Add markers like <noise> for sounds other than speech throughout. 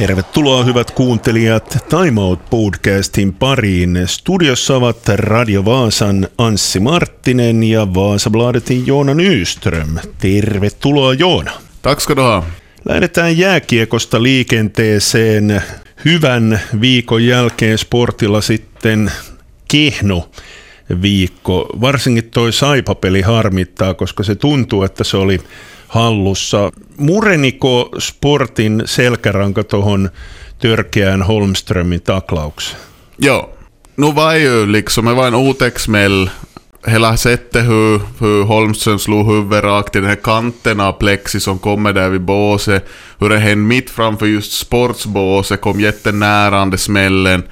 Tervetuloa hyvät kuuntelijat Time Out podcastin pariin. Studiossa ovat Radio Vaasan Anssi Marttinen ja Vaasabladetin Joona Nyström. Tervetuloa Joona. Tack ska du ha. Lähdetään jääkiekosta liikenteeseen. Hyvän viikon jälkeen sportilla sitten kehno viikko. Varsinkin toi Saipa-peli harmittaa, koska se tuntuu, että se oli hallussa. Mureniko sportin selkäranka tuohon törkeään Holmströmin taklaukseen? Joo. Nu var ju liksom, det var en otäck smäll. Hela sättet hur, hur Holmström slog huvudet rakt den här av plexi som kommer där vid båset. Hur det hände mitt framför just sportsbåset, kom jättenära den smällen.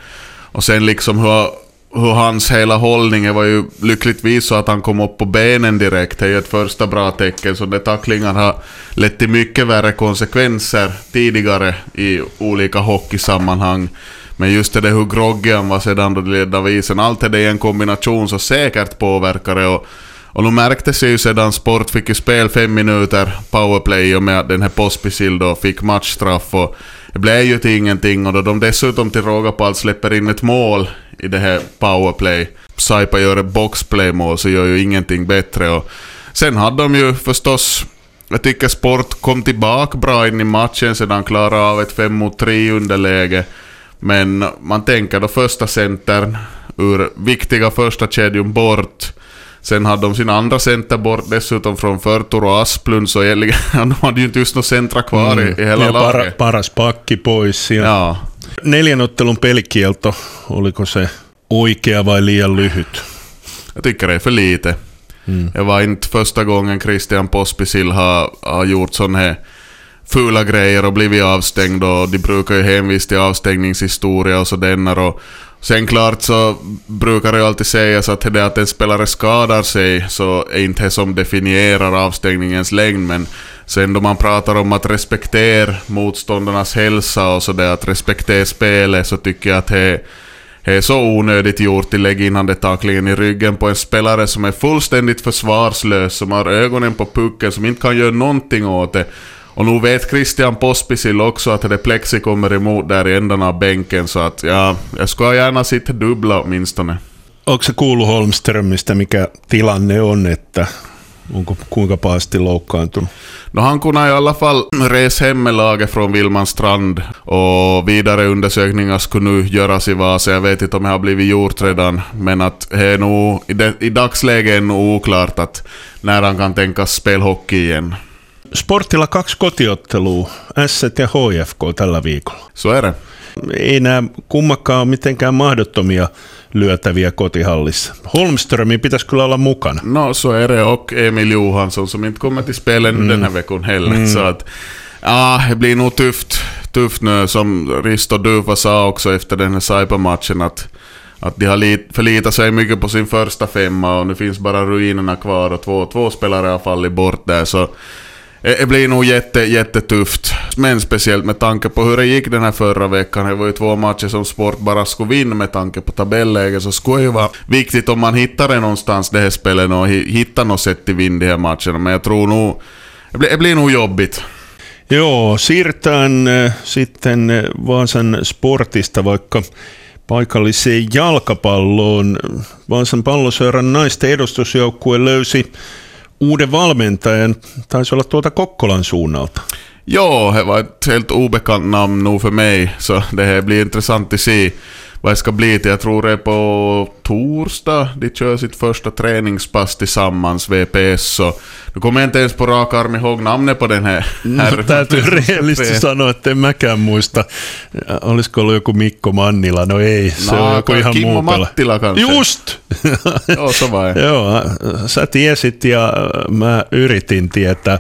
Och sen liksom hur hur hans hela hållning var ju lyckligtvis så att han kom upp på benen direkt. Det är ju ett första bra tecken. Så de tacklingar har lett till mycket värre konsekvenser tidigare i olika hockeysammanhang. Men just det hur groggy han var sedan då det ledde av isen. Allt det är en kombination som säkert påverkar det. Och, och nu märktes det ju sedan Sport fick ju spel fem minuter powerplay och med att den här Pospisil då fick matchstraff. Och det blev ju till ingenting och då de dessutom till råga på allt släpper in ett mål i det här powerplay. Saipa gör ett boxplaymål så gör ju ingenting bättre. Och sen hade de ju förstås jag tycker Sport kom tillbaka bra in i matchen sedan klarade av ett 5 mot 3 underläge. Men man tänker då första centern ur viktiga första kedjan bort. Sen hade de sin andra center bort dessutom från Förtur och Asplund, så egentligen, <laughs> de hade ju inte just några centra kvar mm. i, i hela ja, laget. Para, paras pakki pois. Ja. ja. Neljän ottelun pelikielto, oliko se oikea vai liian lyhyt? Jag tycker det är för lite. Mm. Det var inte första gången Christian Pospisil har, har gjort sådana här fula grejer och blivit avstängd och de brukar ju hänvisa till avstängningshistoria och sådär. Och Sen klart så brukar det ju alltid sägas att det att en spelare skadar sig så är inte det som definierar avstängningens längd. Men sen då man pratar om att respektera motståndarnas hälsa och sådär att respektera spelet så tycker jag att det är så onödigt gjort. I lägg tacklingen i ryggen på en spelare som är fullständigt försvarslös, som har ögonen på pucken, som inte kan göra någonting åt det. Och nu vet Christian Pospisil också att det plexi kommer emot där i ändan av bänken, så att ja, jag skulle gärna sitta dubbla åtminstone. Onko se kuullut Holmströmistä, mikä tilanne on, että onko kuinka pahasti loukkaantunut? No han kunde i alla fall resa hem med laget från Vilmanstrand och vidare undersökningar skulle nu göras i Vasa. Jag vet inte om det har blivit gjort redan, men att det är nog, i, i dagsläget är nog oklart att när han kan tänkas spela hockey igen. Sportilla kaksi kotiottelua, S ja HFK tällä viikolla. Det. Ei nämä kummakaan ole mitenkään mahdottomia lyötäviä kotihallissa. Holmströmi pitäisi kyllä olla mukana. No, så är det. Och Emil Johansson som inte kommer till spelen mm. den här veckan heller. Mm. Så att, ja, det blir nog tufft, tufft nu som Risto Duva sa också efter den här Saipa-matchen att att de har förlitat sig mycket på sin första femma och nu finns bara ruinerna kvar och två, två spelare har fallit bort där så det blir nog jätte, jättetufft. Men speciellt med tanke på hur det gick den här förra veckan. Det var ju två matcher som Sport bara skulle vinna med tanke på tabelläget. Så skulle det ju vara viktigt om man hittar det någonstans det här spelet och hittar något sätt till vinna de här matcherna. Men jag tror nog... Det blir, det blir nog jobbigt. Joo, siirrytään äh, sitten Vaasan sportista vaikka paikalliseen jalkapalloon. Vaasan palloseuran naisten edustusjoukkue löysi uuden valmentajan, taisi olla tuolta Kokkolan suunnalta. Ja, det var ett helt obekant namn nog för mig, så det här blir intressant att se vad det ska bli till. Jag tror det är på torsdag de kör sitt första träningspass tillsammans, VPS. Så nu kommer jag inte ens på rak arm ihåg namnet på den här. No, täytyy <laughs> rehellisesti sanoa, että en mäkään muista. Olisiko ollut joku Mikko Mannila? No ei, se no, on joku ihan Kimmo muu Mattila kanssa. Just! <laughs> Joo, se vai. Joo, sä tiesit ja mä yritin tietää.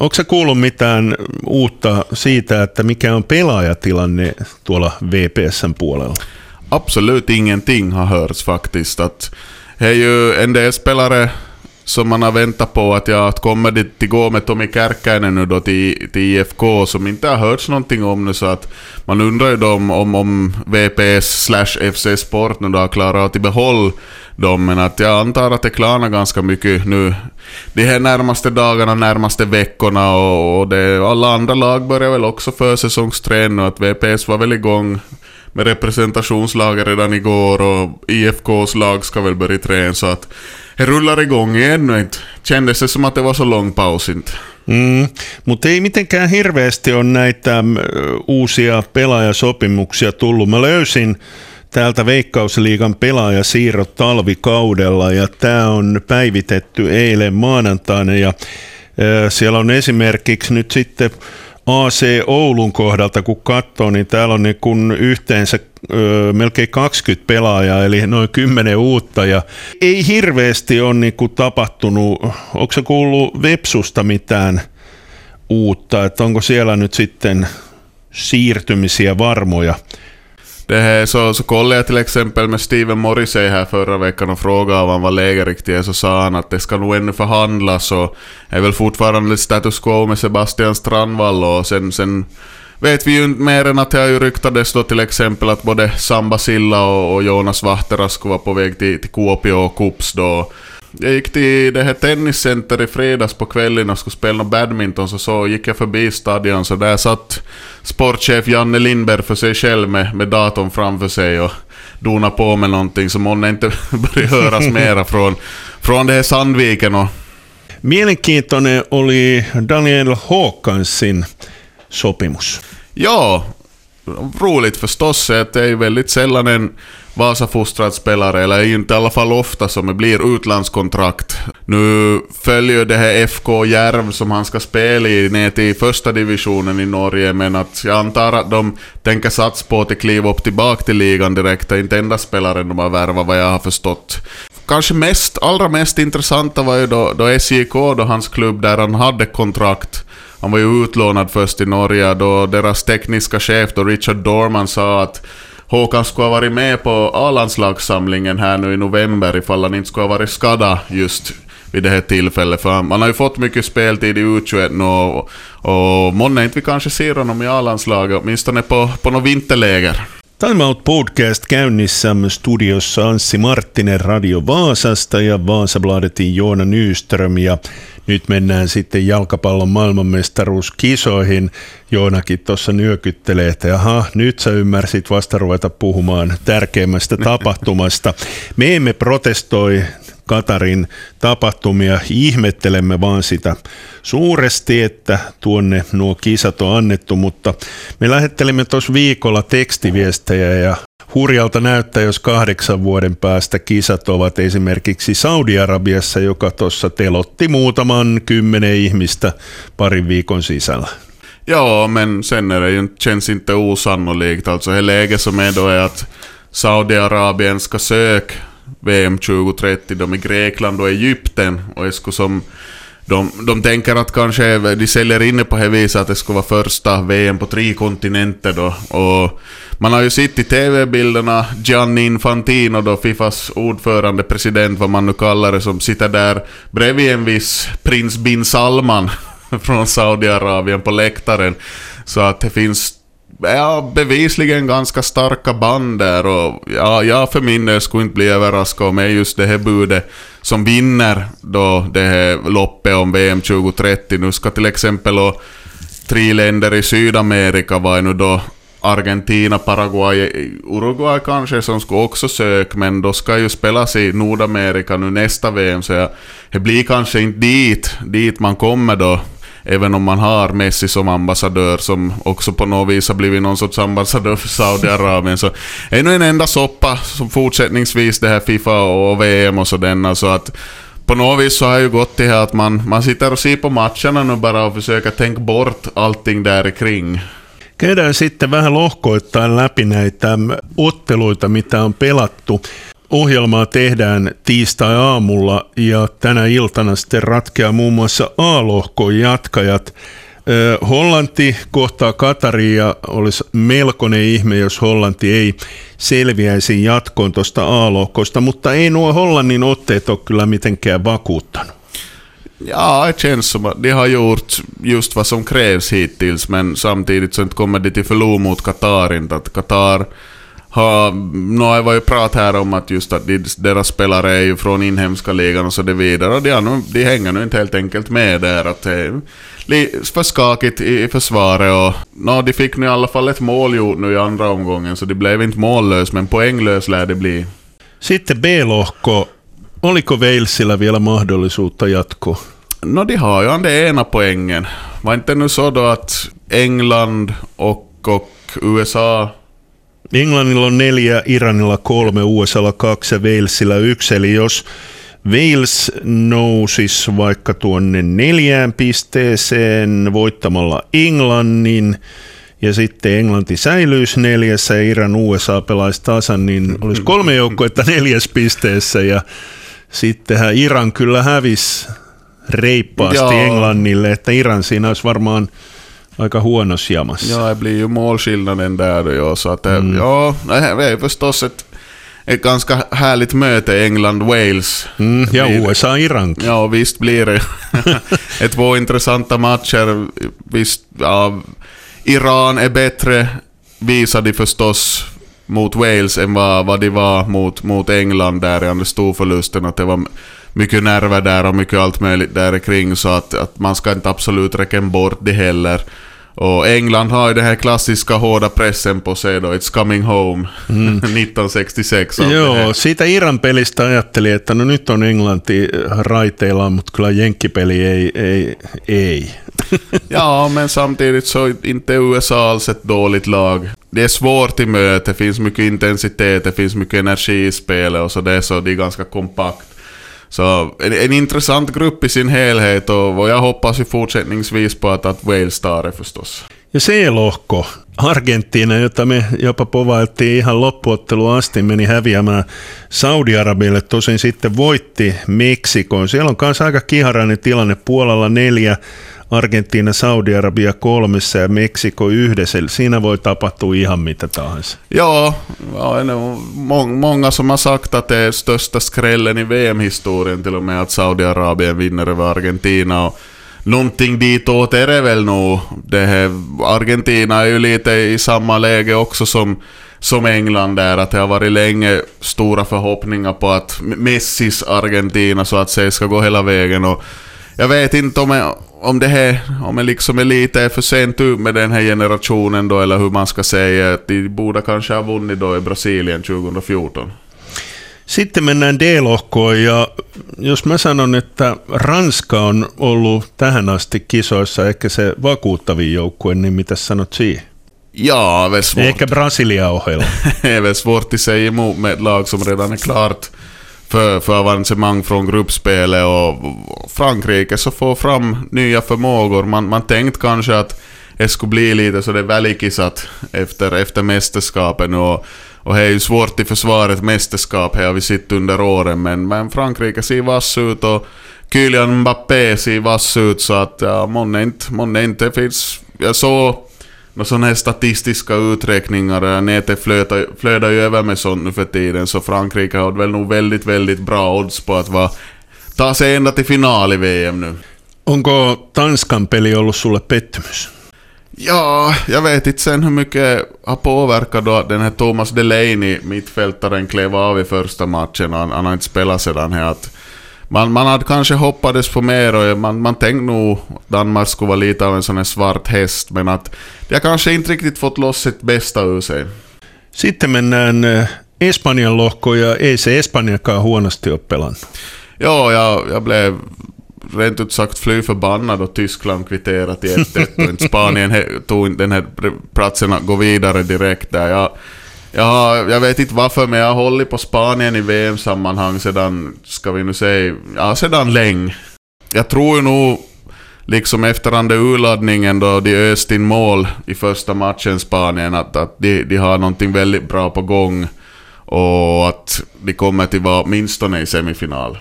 Onko se kuullut mitään uutta siitä, että mikä on pelaajatilanne tuolla VPSn puolella? Absolut ingenting har hörts faktiskt. Att det är ju en del spelare som man har väntat på att jag kommer det till gå med Tommy Kärkkäinen nu då till, till IFK som inte har hörts någonting om nu så att man undrar ju då om, om, om VPS slash FC Sport nu då har klarat att behålla dem men att jag antar att det klarnar ganska mycket nu de här närmaste dagarna, närmaste veckorna och, och det, alla andra lag börjar väl också försäsongsträna och att VPS var väl igång med representationslaget redan igår och IFKs lag ska väl börja träna så att det rullar igång och inte kändes det som att det var så lång paus inte. Mm, mutta ei mitenkään hirveästi ole näitä uusia pelaajasopimuksia tullut. Mä löysin täältä Veikkausliigan pelaajasiirrot talvikaudella ja tämä on päivitetty eilen maanantaina ja siellä on esimerkiksi nyt sitten AC Oulun kohdalta, kun katsoo, niin täällä on niin kun yhteensä ö, melkein 20 pelaajaa, eli noin 10 uutta. Ja ei hirveästi ole niin kuin tapahtunut, onko se kuullut Vepsusta mitään uutta, että onko siellä nyt sitten siirtymisiä varmoja? Det här, så, så kollade jag till exempel med Steven Morrissey här förra veckan och frågade om han var lägeriktig så sa han att det ska nog ännu förhandlas och är väl fortfarande status quo med Sebastian Strandvall och sen, sen vet vi ju inte mer än att det har ju ryktades då till exempel att både Samba Silla och, och Jonas Vahtera skulle vara på väg till, till Kuopio och Kups då jag gick till det här tenniscenter i fredags på kvällen och skulle spela badminton så, så gick jag förbi stadion så där satt sportchef Janne Lindberg för sig själv med, med datorn framför sig och dona på med någonting så månne inte <laughs> börjar höras mera från, från det här Sandviken och Mielenkiintoinen oli Daniel Håkansin sopimus. Ja, roligt förstås. Det är väldigt sällan en Vasa-fostrad spelare, eller inte i alla fall ofta, som det blir utlandskontrakt. Nu följer det här FK Järv som han ska spela i ner till första divisionen i Norge, men att jag antar att de tänker satsa på att kliva upp tillbaka till ligan direkt. Det är inte enda spelaren de har värvat vad jag har förstått. Kanske mest, allra mest intressanta var ju då, då SJK, då hans klubb där han hade kontrakt. Han var ju utlånad först i Norge då deras tekniska chef då Richard Dorman sa att Håkan skulle ha varit med på A-landslagssamlingen här nu i november ifall han inte skulle ha varit skadad just vid det här tillfället. För man har ju fått mycket speltid i U21 och, och månne inte vi kanske ser honom i A-landslaget, åtminstone på, på något vinterläger. Time Out Podcast käynnissä studiossa Anssi Marttinen Radio Vaasasta ja Vaasabladetin Joona Nyström ja nyt mennään sitten jalkapallon maailmanmestaruuskisoihin. Joonakin tuossa nyökyttelee, että aha, nyt sä ymmärsit vasta ruveta puhumaan tärkeimmästä tapahtumasta. Me emme protestoi Katarin tapahtumia, ihmettelemme vaan sitä suuresti, että tuonne nuo kisat on annettu, mutta me lähettelimme tuossa viikolla tekstiviestejä ja hurjalta näyttää, jos kahdeksan vuoden päästä kisat ovat esimerkiksi Saudi-Arabiassa, joka tuossa telotti muutaman kymmenen ihmistä parin viikon sisällä. Ja, men sen är det ju, känns inte osannolikt. Alltså det läge som är då är att Saudiarabien ska söka VM 2030, de är Grekland och Egypten och det skulle som de, de tänker att kanske de säljer in det på det viset att det ska vara första VM på tre kontinenter då. Och man har ju sett i TV-bilderna Gianni Infantino då, Fifas ordförande, president, vad man nu kallar det, som sitter där bredvid en viss prins bin Salman <laughs> från Saudiarabien på läktaren. Så att det finns ja, bevisligen ganska starka band där och ja, jag för min del skulle inte bli överraskad om just det här budet som vinner då det här loppet om VM 2030. Nu ska till exempel då tre länder i Sydamerika vara nu då Argentina, Paraguay, Uruguay kanske som skulle också söka, men då ska ju spelas i Nordamerika nu nästa VM, så jag, det blir kanske inte dit, dit man kommer då även om man har Messi som ambassadör som också på något vis har blivit någon sorts ambassadör för Saudiarabien. Så ännu en enda soppa som fortsättningsvis det här Fifa och VM och sådana. Så att på något vis så har ju gått till att man, man sitter och ser på matcherna nu bara och försöker tänka bort allting där kring. Käydään sitten vähän lohkoittain läpi näitä otteluita, mitä on pelattu. Ohjelmaa tehdään tiistai-aamulla ja tänä iltana sitten ratkeaa muun muassa A-lohkon jatkajat. Hollanti kohtaa Kataria ja olisi melkoinen ihme, jos Hollanti ei selviäisi jatkoon tuosta A-lohkosta, mutta ei nuo Hollannin otteet ole kyllä mitenkään vakuuttanut. Ja, det känns som att de har gjort just vad som krävs hittills, men samtidigt så kommer de till förlora mot Qatar inte. Att Qatar har, no, det var ju prat här om att just att de, deras spelare är ju från inhemska ligan och så det vidare. Och de, de hänger nu inte helt enkelt med där. Att det är för skakigt i försvaret och no, de fick nu i alla fall ett mål gjort nu i andra omgången så de blev inte mållös men poänglös lär det bli. Sitten B-lohko. Oliko Walesilla vielä mahdollisuutta jatkoa? No de har ju den ena poängen. Var inte nu så då att England och, och USA Englannilla on neljä, Iranilla kolme, USAlla kaksi ja Walesilla yksi. Eli jos Wales nousisi vaikka tuonne neljään pisteeseen voittamalla Englannin, ja sitten Englanti säilyisi neljässä ja Iran USA pelaisi tasan, niin olisi kolme joukkuetta neljäs pisteessä ja sittenhän Iran kyllä hävisi reippaasti Joo. Englannille, että Iran siinä olisi varmaan aika huonossa jamassa. Ja, det blir ju målskillnaden där ja, så att mm. ja, det är förstås ett, ett ganska härligt möte England-Wales. Mm, ja USA-Iran. Ja, visst blir det. <laughs> ett två intressanta matcher. Visst, ja, Iran är bättre, visade de förstås mot Wales än vad, vad de var mot, mot England där i den storförlusten. Att det var mycket nerver där och mycket allt möjligt där kring så att, att man ska inte absolut räcka bort det heller. Och England har ju den här klassiska hårda pressen på sig då, It's coming home, mm. <laughs> 1966. Joo, siitä Iran pelistä ajattelin, että no nyt on Englanti raiteilla, mutta kyllä jenkkipeli ei, ei, ei. <laughs> ja, men samtidigt så inte USA alls ett dåligt lag. Det är svårt i möte, det finns mycket intensitet, det finns mycket energi i spelet och så det är så det är ganska kompakt. Så en, en intressant grupp i sin helhet och, och jag hoppas ju fortsättningsvis på att, att Wales tar det förstås. Ja C-lohko, Argentiina, jota me jopa povailtiin ihan loppuotteluun asti, meni häviämään Saudi-Arabille, tosin sitten voitti Meksikoon. Siellä on myös aika kiharainen tilanne, Puolalla neljä, Argentiina, Saudi-Arabia kolmessa ja Meksiko yhdessä. Siinä voi tapahtua ihan mitä tahansa. Joo, många som har sagt att det är största skrällen i VM-historien till och med att Saudiarabien vinner över Argentina. Och någonting ditåt är det väl nog. Det här, Argentina är ju lite i samma läge också som som England där, att det har varit länge stora förhoppningar på att Messis Argentina så att säga ska gå hela vägen och jag vet inte om jag, om det här, om det liksom är lite för sent ut med den här generationen då, eller hur man ska säga, att de borde kanske ha vunnit då i Brasilien 2014. Sitten mennään D-lohkoon ja jos mä sanon, että Ranska on ollut tähän asti kisoissa ehkä se vakuuttavin joukkue, niin mitä sanot siihen? Ja, väl svårt. Ehkä Brasilia ohella. det är väl svårt att säga emot med ett lag som redan är klart för, för avancemang från gruppspelet och Frankrike så får fram nya förmågor. Man, man tänkt kanske att det skulle bli lite så det välikisat efter, efter mästerskapen och, och det är ju svårt i försvaret mästerskap, här har vi sett under åren, men, men Frankrike ser vass ut och Kylian Mbappé ser vass ut så att ja, månne inte, månne inte finns... Jag såg och sådana här statistiska uträkningar, nätet flödar, flödar ju över med sånt nu för tiden, så Frankrike har väl nog väldigt, väldigt bra odds på att vara, ta sig ända till final i VM nu. Onko Tanskan peli ollut sulle pettymys? Ja, jag vet inte sen hur mycket har påverkat då den här Thomas Delaney, mittfältaren, klev av i första matchen. Han, han har inte spelat sedan här. Att man, man hade kanske hoppades på mer och man, man tänkte nog Danmark skulle vara lite av en sån här svart häst, men att de har kanske inte riktigt fått loss sitt bästa ur sig. Sitten mennään eh, Espanjan lohko ja ei se Espanjakaan huonosti ole pelannut. Ja, jag, blev rent ut sagt fly förbannad och Tyskland kvitterat i 1-1 och Spanien tog den här platsen att gå vidare direkt där. Jag, jag, jag vet inte varför, men jag har hållit på Spanien i VM-sammanhang sedan, ska vi nu säga, ja sedan länge. Jag tror nog, liksom efter den där urladdningen då de öste in mål i första matchen Spanien, att, att de, de har någonting väldigt bra på gång. Och att de kommer till vara åtminstone i semifinal.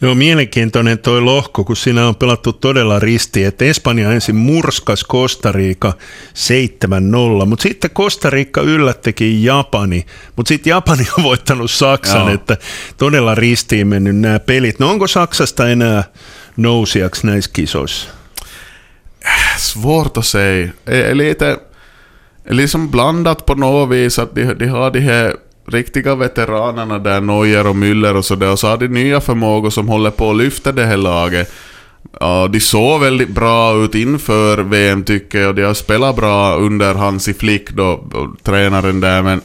Joo, mielenkiintoinen toi lohko, kun siinä on pelattu todella risti, että Espanja ensin murskas Kostariika 7-0, mutta sitten Kostariikka yllättikin Japani, mutta sitten Japani on voittanut Saksan, Joo. että todella ristiin mennyt nämä pelit. No onko Saksasta enää nousijaksi näissä kisoissa? Svårt att säga. Lite liksom blandat på något vis att de, de har de här riktiga veteranerna där, Neuer och Müller och sådär, och så har de nya förmågor som håller på att lyfta det här laget. Ja, de såg väldigt bra ut inför VM tycker jag, de har spelat bra under Hansi Flick då, tränaren där, men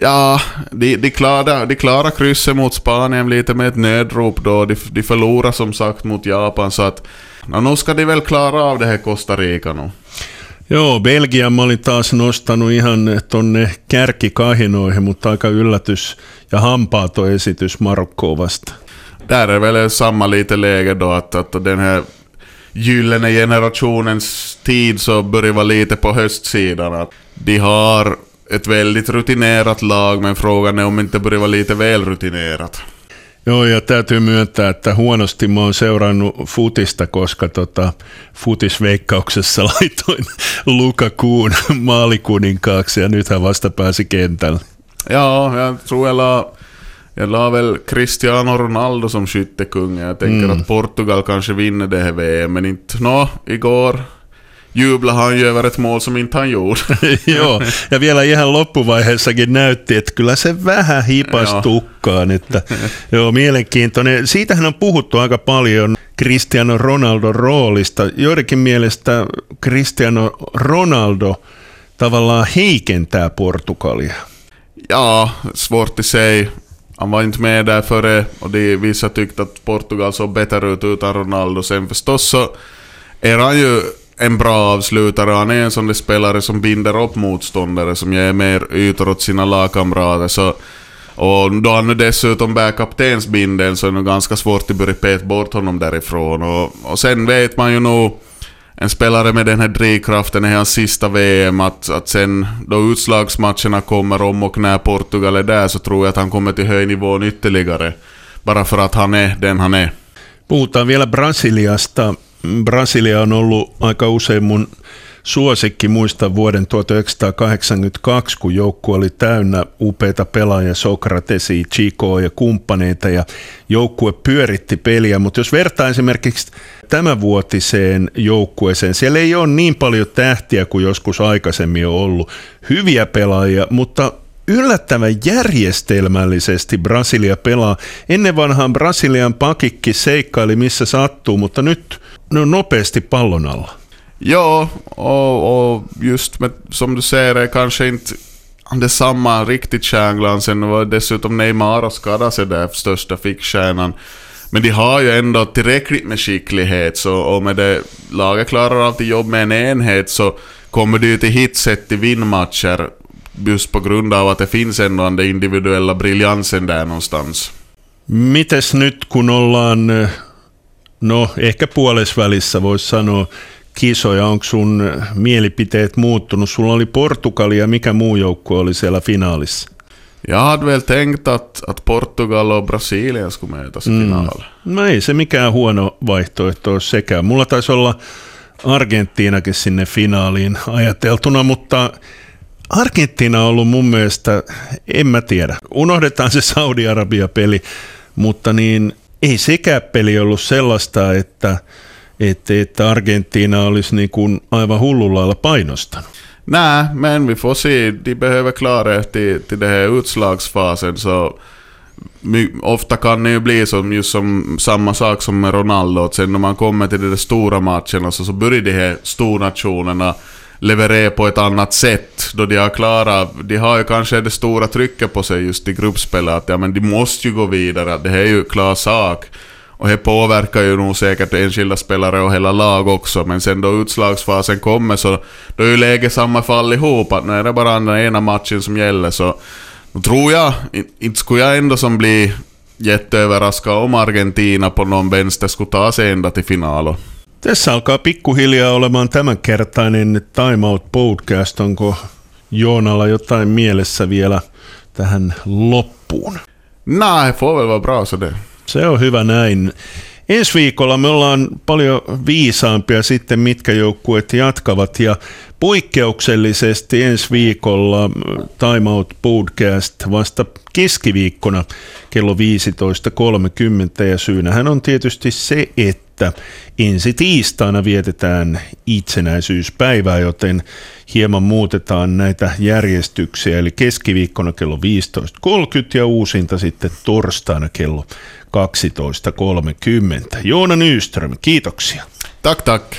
Ja, de, de, klarade, de klarade krysset mot Spanien lite med ett nödrop då. De, de förlorade som sagt mot Japan så att... Ja, nu ska de väl klara av det här Costa Rica nu. Joo, Belgia mä olin taas nostanut ihan tonne kärkikahinoihin, mutta aika yllätys ja hampaato esitys Marokkoa vasta. Där är väl samma lite läge då att, att den här gyllene generationens tid så börjar vara lite på höstsidan. Att de har ett väldigt rutinerat lag, men frågan är om inte börjar vara lite väl rutinerat. Joo, ja täytyy myöntää, että huonosti mä oon seurannut futista, koska tota, futisveikkauksessa <laughs> laitoin Lukakuun maalikunninkaaksi ja nyt hän vasta pääsi kentälle. Ja, jag tror jag la, jag la väl Cristiano Ronaldo som skyttekung. Jag tänker mm. att Portugal kanske vinner det här VM, men inte... Nå, igår jubla han ju över ett mål som inte han gjorde. <laughs> Joo, ja vielä ihan loppuvaiheessakin näytti, että kyllä se vähän hipas tukkaan. Että, joo, mielenkiintoinen. Siitähän on puhuttu aika paljon Cristiano Ronaldo roolista. Joidenkin mielestä Cristiano Ronaldo tavallaan heikentää Portugalia. Ja, svårt att säga. Han var inte med där före och de, vissa tyckte att Portugal såg bättre ut utan Ronaldo. Sen förstås så är han ju en bra avslutare. Han är en sån där spelare som binder upp motståndare, som ger mer ytor åt sina lagkamrater. Så, och då han nu dessutom bär kaptensbindeln så är det nog ganska svårt att börja peta bort honom därifrån. Och, och sen vet man ju nog en spelare med den här drivkraften i hans sista VM, att, att sen då utslagsmatcherna kommer om och när Portugal är där så tror jag att han kommer till höj nivån ytterligare. Bara för att han är den han är. Puhutaan vielä Brasiliasta. Brasilia on ollut aika usein mun suosikki muista vuoden 1982, kun joukkue oli täynnä upeita pelaajia, Sokratesi, Chico ja kumppaneita, ja joukkue pyöritti peliä, mutta jos vertaa esimerkiksi tämänvuotiseen joukkueeseen, siellä ei ole niin paljon tähtiä kuin joskus aikaisemmin on ollut. Hyviä pelaajia, mutta yllättävän järjestelmällisesti Brasilia pelaa. Ennen vanhaan Brasilian pakikki seikkaili missä sattuu, mutta nyt ne on nopeasti pallon alla. Ja, och, och just med, som du säger, är kanske inte detsamma riktigt. Det var dessutom Neymar och skadade sig där, största fickstjärnan. Men de har ju ändå tillräckligt med skicklighet, så, och med det laget klarar av att jobba med en enhet så kommer de ju till hitset i vinnmatcher just på grund av att det finns ändå den individuella briljansen där någonstans. Mites nyt kun ollaan, no ehkä puolesvälissä voisi sanoa, kisoja, onko sun mielipiteet muuttunut? Sulla oli Portugali ja mikä muu joukkue oli siellä finaalissa? Jag hade väl tänkt att, att Portugal och Brasilien skulle mötas i mm. final. No ei se mikään huono vaihtoehto ole sekään. Mulla taisi olla Argentiinakin sinne finaaliin ajateltuna, mutta Argentiina on ollut mun mielestä, en mä tiedä, unohdetaan se Saudi-Arabia-peli, mutta niin ei sekään peli ollut sellaista, että, että, että Argentiina olisi niin kuin aivan hullulla painostanut. Nej, men vi får se. De behöver klarhet till, till det här utslagsfasen. Så ofta kan det ju bli som, just som samma sak som med Ronaldo. Sen när man kommer till de stora matcherna så, så börjar de här stornationerna leverera på ett annat sätt. Då de har klarat, de har ju kanske det stora trycket på sig just i gruppspelet att ja men de måste ju gå vidare, det här är ju klar sak. Och det påverkar ju nog säkert enskilda spelare och hela lag också, men sen då utslagsfasen kommer så då är ju läget samma för allihop, att nu är det bara den ena matchen som gäller så då tror jag, inte skulle jag ändå som bli jätteöverraskad om Argentina på någon vänster skulle ta sig ända till final. Tässä alkaa pikkuhiljaa olemaan tämänkertainen Time Out Podcast. Onko Joonalla jotain mielessä vielä tähän loppuun? Nej, får väl vara bra så det. Se on hyvä näin. Ensi viikolla me ollaan paljon viisaampia sitten, mitkä joukkueet jatkavat ja poikkeuksellisesti ensi viikolla Time Out Podcast vasta keskiviikkona kello 15.30 ja syynähän on tietysti se, että että ensi tiistaina vietetään itsenäisyyspäivää, joten hieman muutetaan näitä järjestyksiä, eli keskiviikkona kello 15.30 ja uusinta sitten torstaina kello 12.30. Joona Nyström, kiitoksia. Tack, tack.